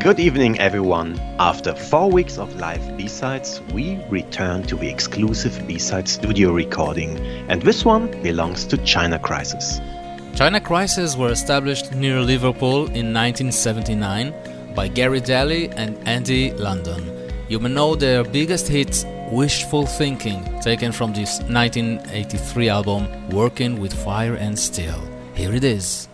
Good evening, everyone. After four weeks of live B-sides, we return to the exclusive B-side studio recording, and this one belongs to China Crisis. China Crisis were established near Liverpool in 1979 by Gary Daly and Eddie Lundon. You may know their biggest hit, Wishful Thinking, taken from this 1983 album, Working with Fire and Steel. Here it is.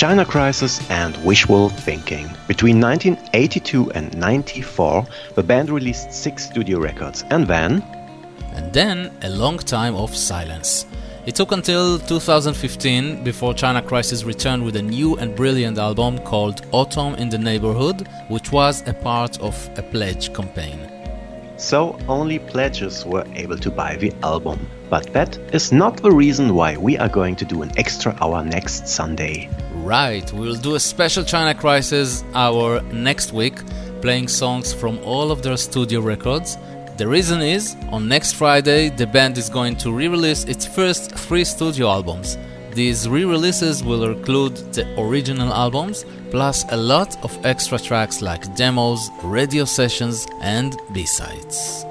China Crisis and Wishful Thinking. Between 1982 and 94, the band released six studio records and then. And then a long time of silence. It took until 2015 before China Crisis returned with a new and brilliant album called Autumn in the Neighborhood, which was a part of a pledge campaign. So only pledges were able to buy the album. But that is not the reason why we are going to do an extra hour next Sunday. Right, we'll do a special China Crisis hour next week, playing songs from all of their studio records the reason is, on next Friday, the band is going to re release its first three studio albums. These re releases will include the original albums, plus a lot of extra tracks like demos, radio sessions, and B sides.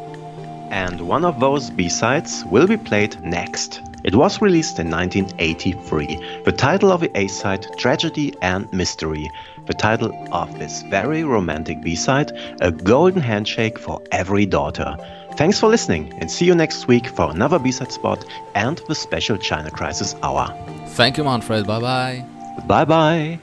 And one of those B sides will be played next. It was released in 1983. The title of the A side, Tragedy and Mystery, the title of this very romantic B side, A Golden Handshake for Every Daughter. Thanks for listening and see you next week for another B side spot and the special China Crisis Hour. Thank you, Manfred. Bye bye. Bye bye.